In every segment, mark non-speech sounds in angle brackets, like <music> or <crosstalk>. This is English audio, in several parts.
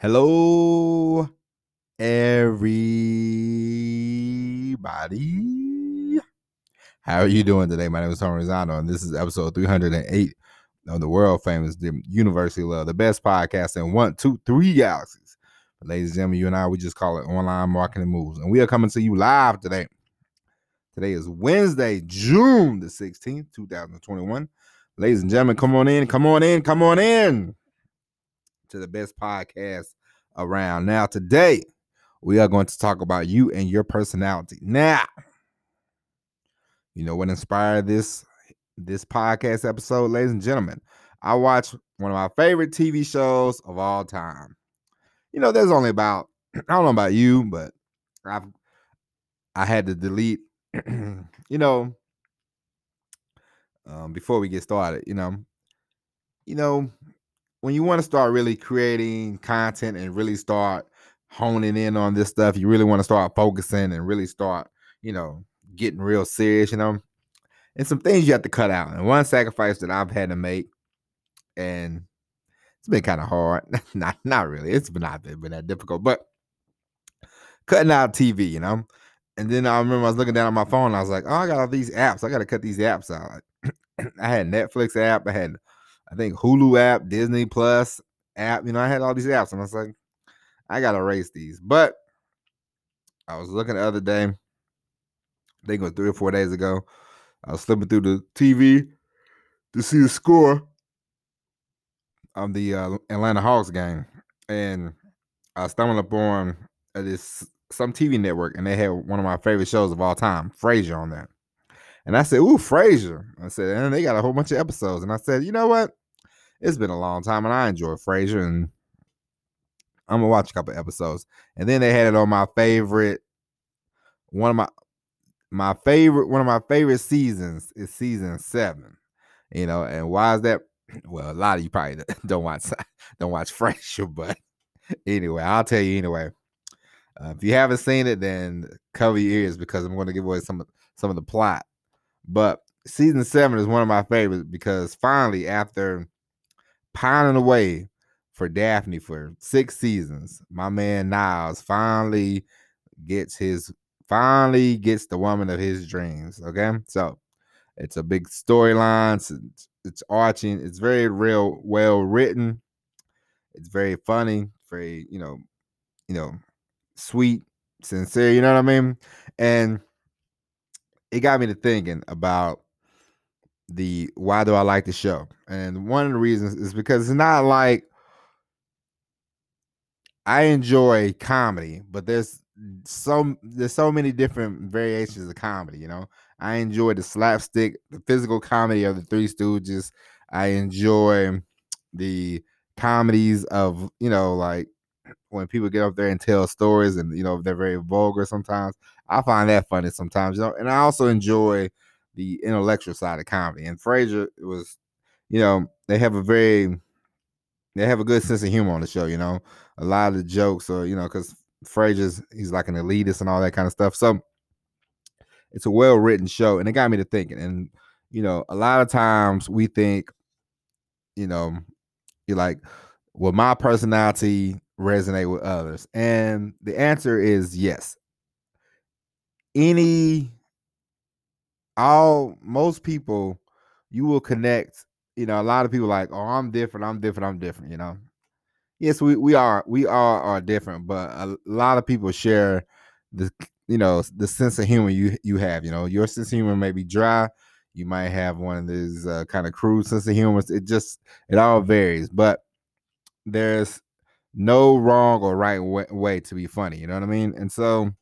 Hello, everybody. How are you doing today? My name is Tony Rosano, and this is episode 308 of the world famous University Love, the best podcast in one, two, three galaxies. But ladies and gentlemen, you and I, we just call it online marketing moves. And we are coming to you live today. Today is Wednesday, June the 16th, 2021. Ladies and gentlemen, come on in, come on in, come on in to the best podcast around. Now, today we are going to talk about you and your personality. Now, you know what inspired this this podcast episode, ladies and gentlemen? I watch one of my favorite TV shows of all time. You know, there's only about <clears throat> I don't know about you, but I've I had to delete. <clears throat> you know, um, before we get started, you know, you know, when you want to start really creating content and really start honing in on this stuff, you really want to start focusing and really start, you know, getting real serious, you know. And some things you have to cut out. And one sacrifice that I've had to make, and it's been kind of hard. <laughs> not not really. It's been not been, been that difficult, but cutting out TV, you know. And then I remember I was looking down at my phone. I was like, "Oh, I got all these apps. I got to cut these apps out." <clears throat> I had Netflix app. I had I think Hulu app, Disney Plus app. You know, I had all these apps, and I was like, I gotta erase these. But I was looking the other day. I think it was three or four days ago. I was flipping through the TV to see the score of the uh, Atlanta Hawks game, and I stumbled upon uh, this some TV network, and they had one of my favorite shows of all time, Frasier, on there. And I said, "Ooh, Frasier." I said, and they got a whole bunch of episodes. And I said, you know what? It's been a long time, and I enjoy Frasier, and I'm gonna watch a couple episodes. And then they had it on my favorite, one of my my favorite, one of my favorite seasons is season seven. You know, and why is that? <clears throat> Well, a lot of you probably <laughs> don't watch <laughs> don't watch Frasier, but anyway, I'll tell you anyway. Uh, if you haven't seen it, then cover your ears because I'm going to give away some some of the plot. But season seven is one of my favorites because finally, after pining away for Daphne for six seasons, my man Niles finally gets his finally gets the woman of his dreams. Okay, so it's a big storyline. It's, it's arching. It's very real, well written. It's very funny. Very you know, you know, sweet, sincere. You know what I mean? And it got me to thinking about the why do I like the show? And one of the reasons is because it's not like I enjoy comedy, but there's so there's so many different variations of comedy, you know. I enjoy the slapstick, the physical comedy of the Three Stooges. I enjoy the comedies of, you know, like when people get up there and tell stories and you know they're very vulgar sometimes. I find that funny sometimes, you know, and I also enjoy the intellectual side of comedy. And Frasier was, you know, they have a very they have a good sense of humor on the show, you know. A lot of the jokes are, you know, because Frasier's he's like an elitist and all that kind of stuff. So it's a well written show, and it got me to thinking. And you know, a lot of times we think, you know, you're like, well, my personality resonate with others? And the answer is yes. Any, all, most people, you will connect. You know, a lot of people like, oh, I'm different, I'm different, I'm different. You know, yes, we we are, we are are different, but a lot of people share the, you know, the sense of humor you you have. You know, your sense of humor may be dry. You might have one of these uh, kind of crude sense of humor. It just it all varies, but there's no wrong or right way, way, to be funny. You know what I mean? And so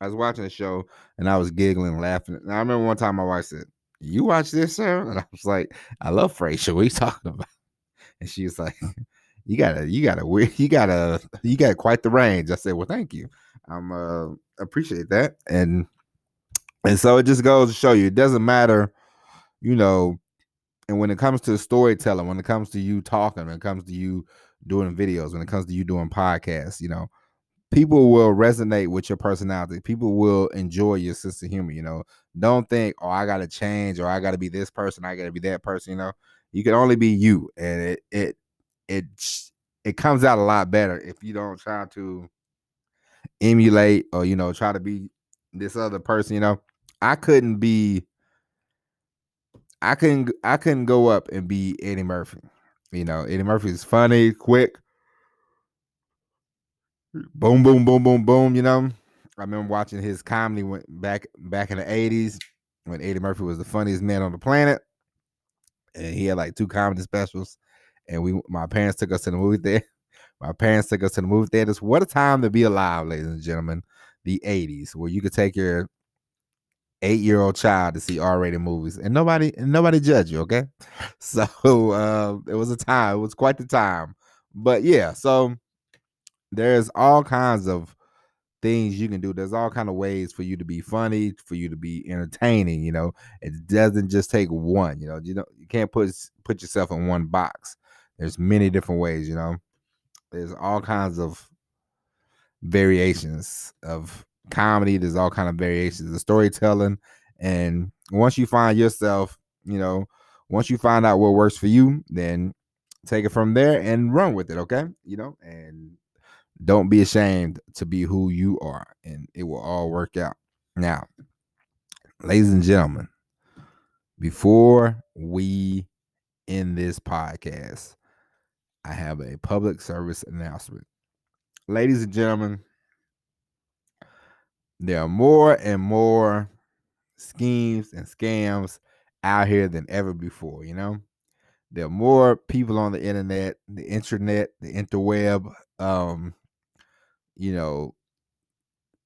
I was watching the show and I was giggling, laughing. And I remember one time my wife said, "You watch this, sir?" And I was like, "I love Frasier. What are you <laughs> talking about?" And she was like, <laughs> <laughs> "You gotta, you gotta, you gotta, you got quite the range." I said, "Well, thank you. I'm uh appreciate that." And and so it just goes to show you, it doesn't matter, you know. And when it comes to storytelling, when it comes to you talking, when it comes to you doing videos, when it comes to you doing podcasts, you know, people will resonate with your personality. People will enjoy your sense of humor. You know, don't think, oh, I gotta change or I gotta be this person, I gotta be that person. You know, you can only be you, and it it it it comes out a lot better if you don't try to emulate or you know try to be this other person you know i couldn't be i couldn't i couldn't go up and be eddie murphy you know eddie murphy is funny quick boom boom boom boom boom you know i remember watching his comedy went back back in the 80s when eddie murphy was the funniest man on the planet and he had like two comedy specials and we my parents took us to the movie theater <laughs> my parents took us to the movie theaters. What a time to be alive, ladies and gentlemen. The 80s, where you could take your eight-year-old child to see R-rated movies and nobody and nobody judge you, okay? <laughs> So uh, it was a time, it was quite the time. But yeah, so there's all kinds of things you can do. There's all kind of ways for you to be funny, for you to be entertaining. You know, it doesn't just take one. You know, you know you can't put put yourself in one box. There's many different ways. You know, there's all kinds of variations of comedy. There's all kind of variations of storytelling, and once you find yourself, you know, once you find out what works for you, then take it from there and run with it. Okay, you know, and don't be ashamed to be who you are, and it will all work out. Now, ladies and gentlemen, before we end this podcast, I have a public service announcement. Ladies and gentlemen, there are more and more schemes and scams out here than ever before, you know? There are more people on the internet, the internet, the interweb, um, you know,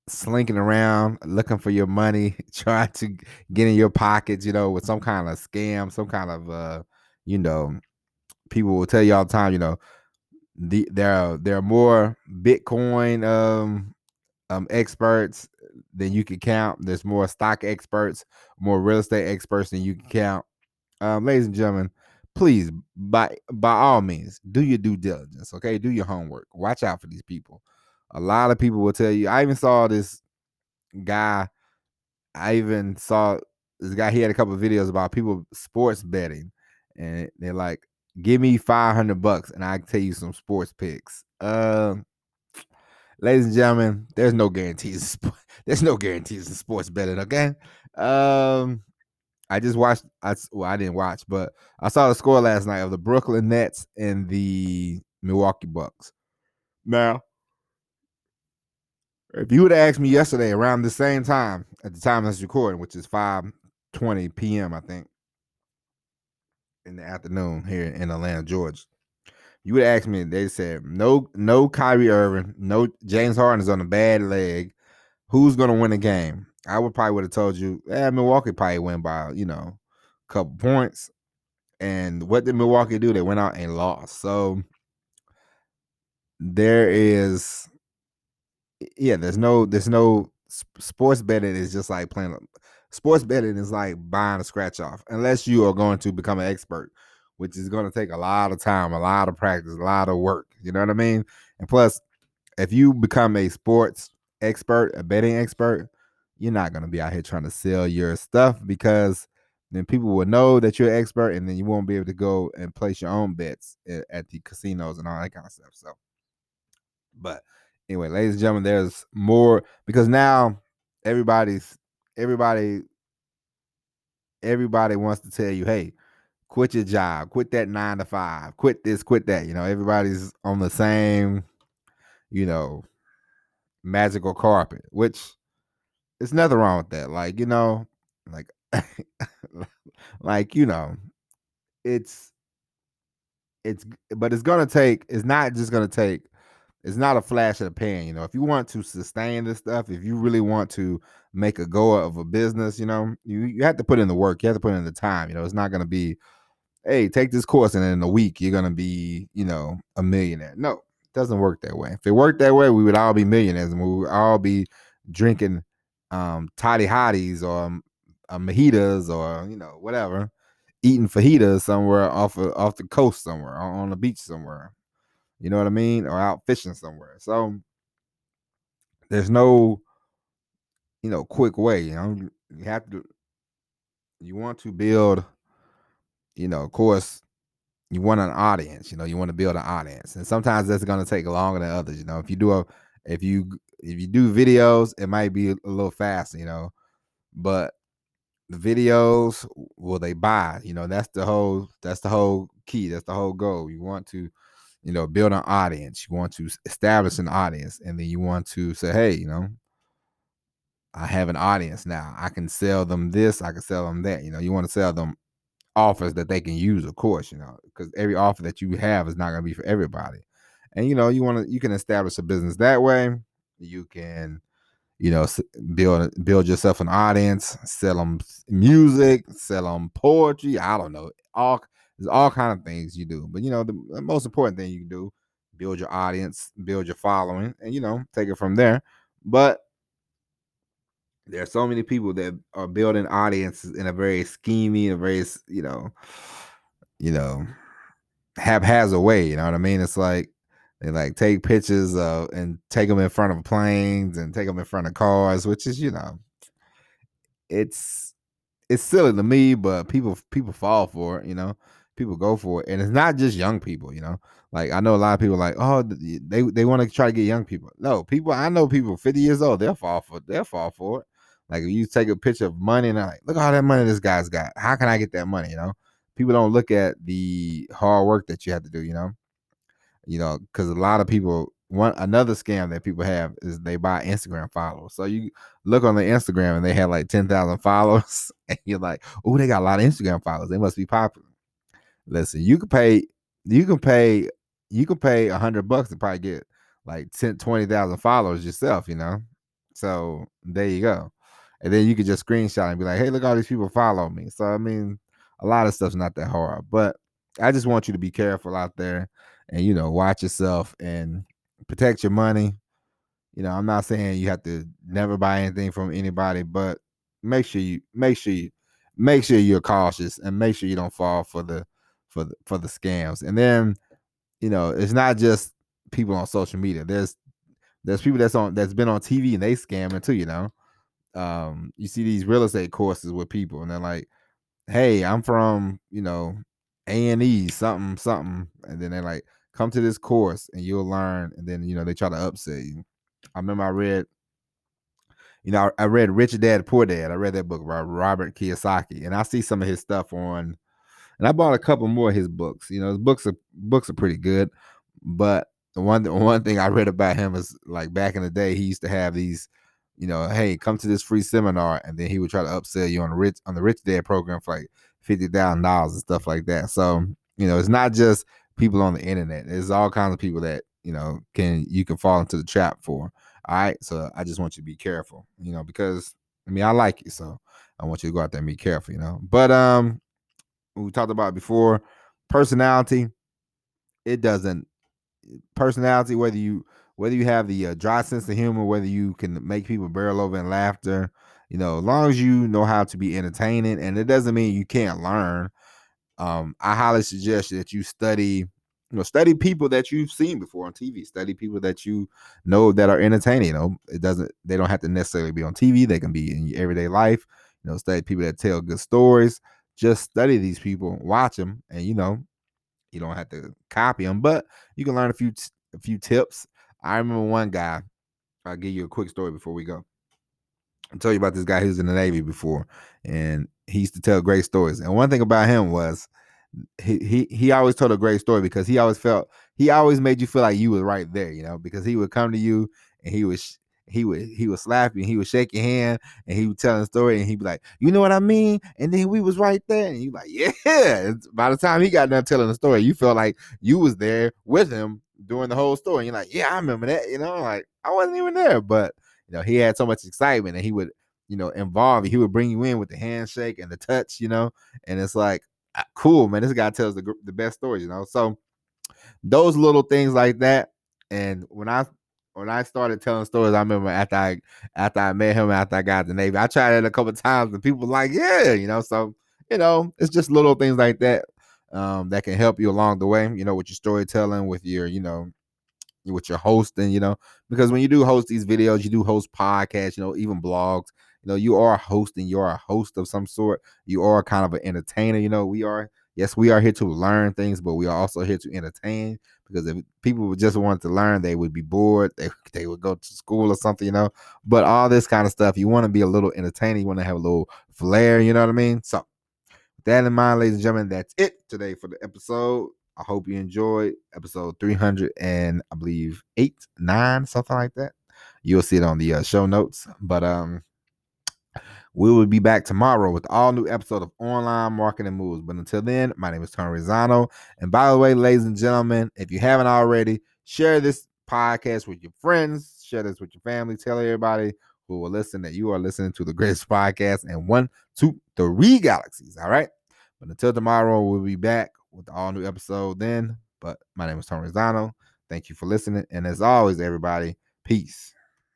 slinking around looking for your money, <laughs> trying to get in your pockets, you know, with some kind of scam, some kind of uh, you know, people will tell you all the time, you know, the there are there are more Bitcoin um um experts than you can count. There's more stock experts, more real estate experts than you can count. Um, ladies and gentlemen, please by by all means do your due diligence. Okay, do your homework. Watch out for these people. A lot of people will tell you. I even saw this guy. I even saw this guy. He had a couple videos about people sports betting, and they're like, give me 500 bucks and I can tell you some sports picks. Uh, ladies and gentlemen, there's no guarantees. <laughs> There's no guarantees in sports betting, okay? Um, I just watched. I well, I didn't watch, but I saw the score last night of the Brooklyn Nets and the Milwaukee Bucks. Now, if you would have asked me yesterday around the same time at the time was recording, which is 5 20 p.m., I think, in the afternoon here in Atlanta, Georgia. You would ask me, they said no, no Kyrie Irving, no James Harden is on a bad leg. Who's gonna win the game? I would probably would have told you, yeah, Milwaukee probably win by you know a couple points. And what did Milwaukee do? They went out and lost. So there is, yeah, there's no, there's no sports betting is just like playing sports betting is like buying a scratch off unless you are going to become an expert which is going to take a lot of time a lot of practice a lot of work you know what i mean? And plus if you become a sports expert a betting expert you're not going to be out here trying to sell your stuff because then people will know that you're an expert and then you won't be able to go and place your own bets eh, at the casinos and all that kind of stuff so. But anyway ladies and gentlemen there's more because now everybody's everybody everybody wants to tell you, hey, quit your job, quit that nine to five, quit this, quit that. You know, everybody's on the same, you know, magical carpet, which there's nothing wrong with that. Like, you know, like <laughs> like, you know, it's it's but it's gonna take, it's not just gonna take it's not a flash in the pan. You know, if you want to sustain this stuff, if you really want to make a go of a business, you know, you, you have to put in the work. You have to put in the time. You know, it's not going to be, hey, take this course and in a week you're going to be, you know, a millionaire. No, it doesn't work that way. If it worked that way, we would all be millionaires and we would all be drinking um toddy hotties or uh, mojitos or, you know, whatever, eating fajitas somewhere off of, off the coast somewhere, on the beach somewhere. You know what I mean? Or out fishing somewhere. So there's no, you know, quick way. You know, you have to, you want to build, you know, of course, you want an audience. You know, you want to build an audience, and sometimes that's going to take longer than others. You know, if you do a if you if you do videos, it might be a little faster. You know, but the videos will they buy? You know, that's the whole that's the whole key. That's the whole goal. You want to you know build an audience. You want to establish an audience, and then you want to say, hey, you know. I have an audience now. I can sell them this. I can sell them that. You know, you want to sell them offers that they can use, of course, you know, because every offer that you have is not going to be for everybody. And you know, you want to you can establish a business that way. You can, you know, build build yourself an audience, sell them music, sell them poetry. I don't know, all there's all kind of things you do. But you know, the, most important thing you can do, build your audience, build your following, and you know, take it from there. But there are so many people that are building audiences in a very schemy, a very you know, you know, haphazard way. You know what I mean? It's like they like take pictures of and take them in front of planes and take them in front of cars, which is you know, it's it's silly to me, but people people fall for it. You know, people go for it, and it's not just young people. You know, like I know a lot of people like, oh, they they want to try to get young people. No, people I know people 50 years old, they'll fall for they'll fall for it. Like if you take a picture of money and like, look at all that money this guy's got. How can I get that money? You know, people don't look at the hard work that you have to do. You know, you know, because a lot of people one another scam that people have is they buy Instagram followers. So you look on the Instagram and they have like ten thousand <laughs> followers, and you're like, oh, they got a lot of Instagram followers. They must be popular. Listen, you can pay, you can pay, you can pay a hundred bucks to probably get like 10, 20,000 followers yourself. You know, so there you go and then you could just screenshot and be like, "Hey, look, all these people follow me." So I mean, a lot of stuff's not that hard, but I just want you to be careful out there, and you know, watch yourself and protect your money. You know, I'm not saying you have to never buy anything from anybody, but make sure you make sure you make sure you're cautious and make sure you don't fall for the for the for the scams. And then, you know, it's not just people on social media. There's there's people that's on that's been on TV and they scamming too, you know um, you see these real estate courses with people, and they're like, "Hey, I'm from you know A and E something something," and then they're like, "Come to this course and you'll learn." And then you know they try to upset you. I remember I read, you know, I, I read Rich Dad Poor Dad. I read that book by Robert Kiyosaki, and I see some of his stuff on, and I bought a couple more of his books. You know, his books are books are pretty good, but the one one thing I read about him is like back in the day, he used to have these you know, hey, come to this free seminar, and then he would try to upsell you on the rich on the rich dad program for like fifty thousand dollars and stuff like that. So you know, it's not just people on the internet. There's all kinds of people that you know can you can fall into the trap for. All right, so I just want you to be careful, you know, because I mean I like you, so I want you to go out there and be careful, you know. But um, we talked about before, personality. It doesn't personality whether you whether you have the uh, dry sense of humor, whether you can make people barrel over in laughter, you know, as long as you know how to be entertaining, and it doesn't mean you can't learn. Um, I highly suggest that you study, you know, study people that you've seen before on TV. Study people that you know that are entertaining. You know, it doesn't. They don't have to necessarily be on TV. They can be in your everyday life. You know, study people that tell good stories. Just study these people, watch them, and you know, you don't have to copy them, but you can learn a few a few tips I remember one guy. I'll give you a quick story before we go. I'll tell you about this guy who was in the Navy before, and he used to tell great stories. And one thing about him was he he he always told a great story because he always felt he always made you feel like you was right there, you know, because he would come to you and he was he would he would slap you and he would shake your hand and he would tell a story and he'd be like, you know what I mean? And then we was right there and you like, yeah. <laughs> By the time he got done telling the story, you felt like you was there with him during the whole story. And you're like, yeah, I remember that. You know, like I wasn't even there, but you know, he had so much excitement and he would, you know, involve you. He would bring you in with the handshake and the touch, you know, and it's like, ah, cool, man. This guy tells the the best stories, you know. So those little things like that. And when I when I started telling stories, I remember after I after I met him, after I got the Navy, I tried it a couple times, and people like, yeah, you know. So you know, it's just little things like that um, that can help you along the way, you know, with your storytelling, with your, you know, with your hosting, you know, because when you do host these videos, you do host podcasts, you know, even blogs, you know, you are hosting, you're a host of some sort, you are kind of an entertainer, you know, we are Yes, we are here to learn things, but we are also here to entertain. Because if people just want to learn, they would be bored. They, <laughs> they would go to school or something, you know. But all this kind of stuff, you want to be a little entertaining. You want to have a little flair, you know what I mean? So, with that in mind, ladies and gentlemen, that's it today for the episode. I hope you enjoyed episode 300 and I believe eight, nine, something like that. You'll see it on the uh, show notes. But um, we will be back tomorrow with all new episode of Online Marketing Moves. But until then, my name is Tony Rizzano. And by the way, ladies and gentlemen, if you haven't already, share this podcast with your friends, share this with your family, tell everybody who will listen that you are listening to the greatest podcast in one, two, three galaxies. All right. But until tomorrow, we'll be back with all new episode then. But my name is Tony Rizzano. Thank you for listening. And as always, everybody, peace.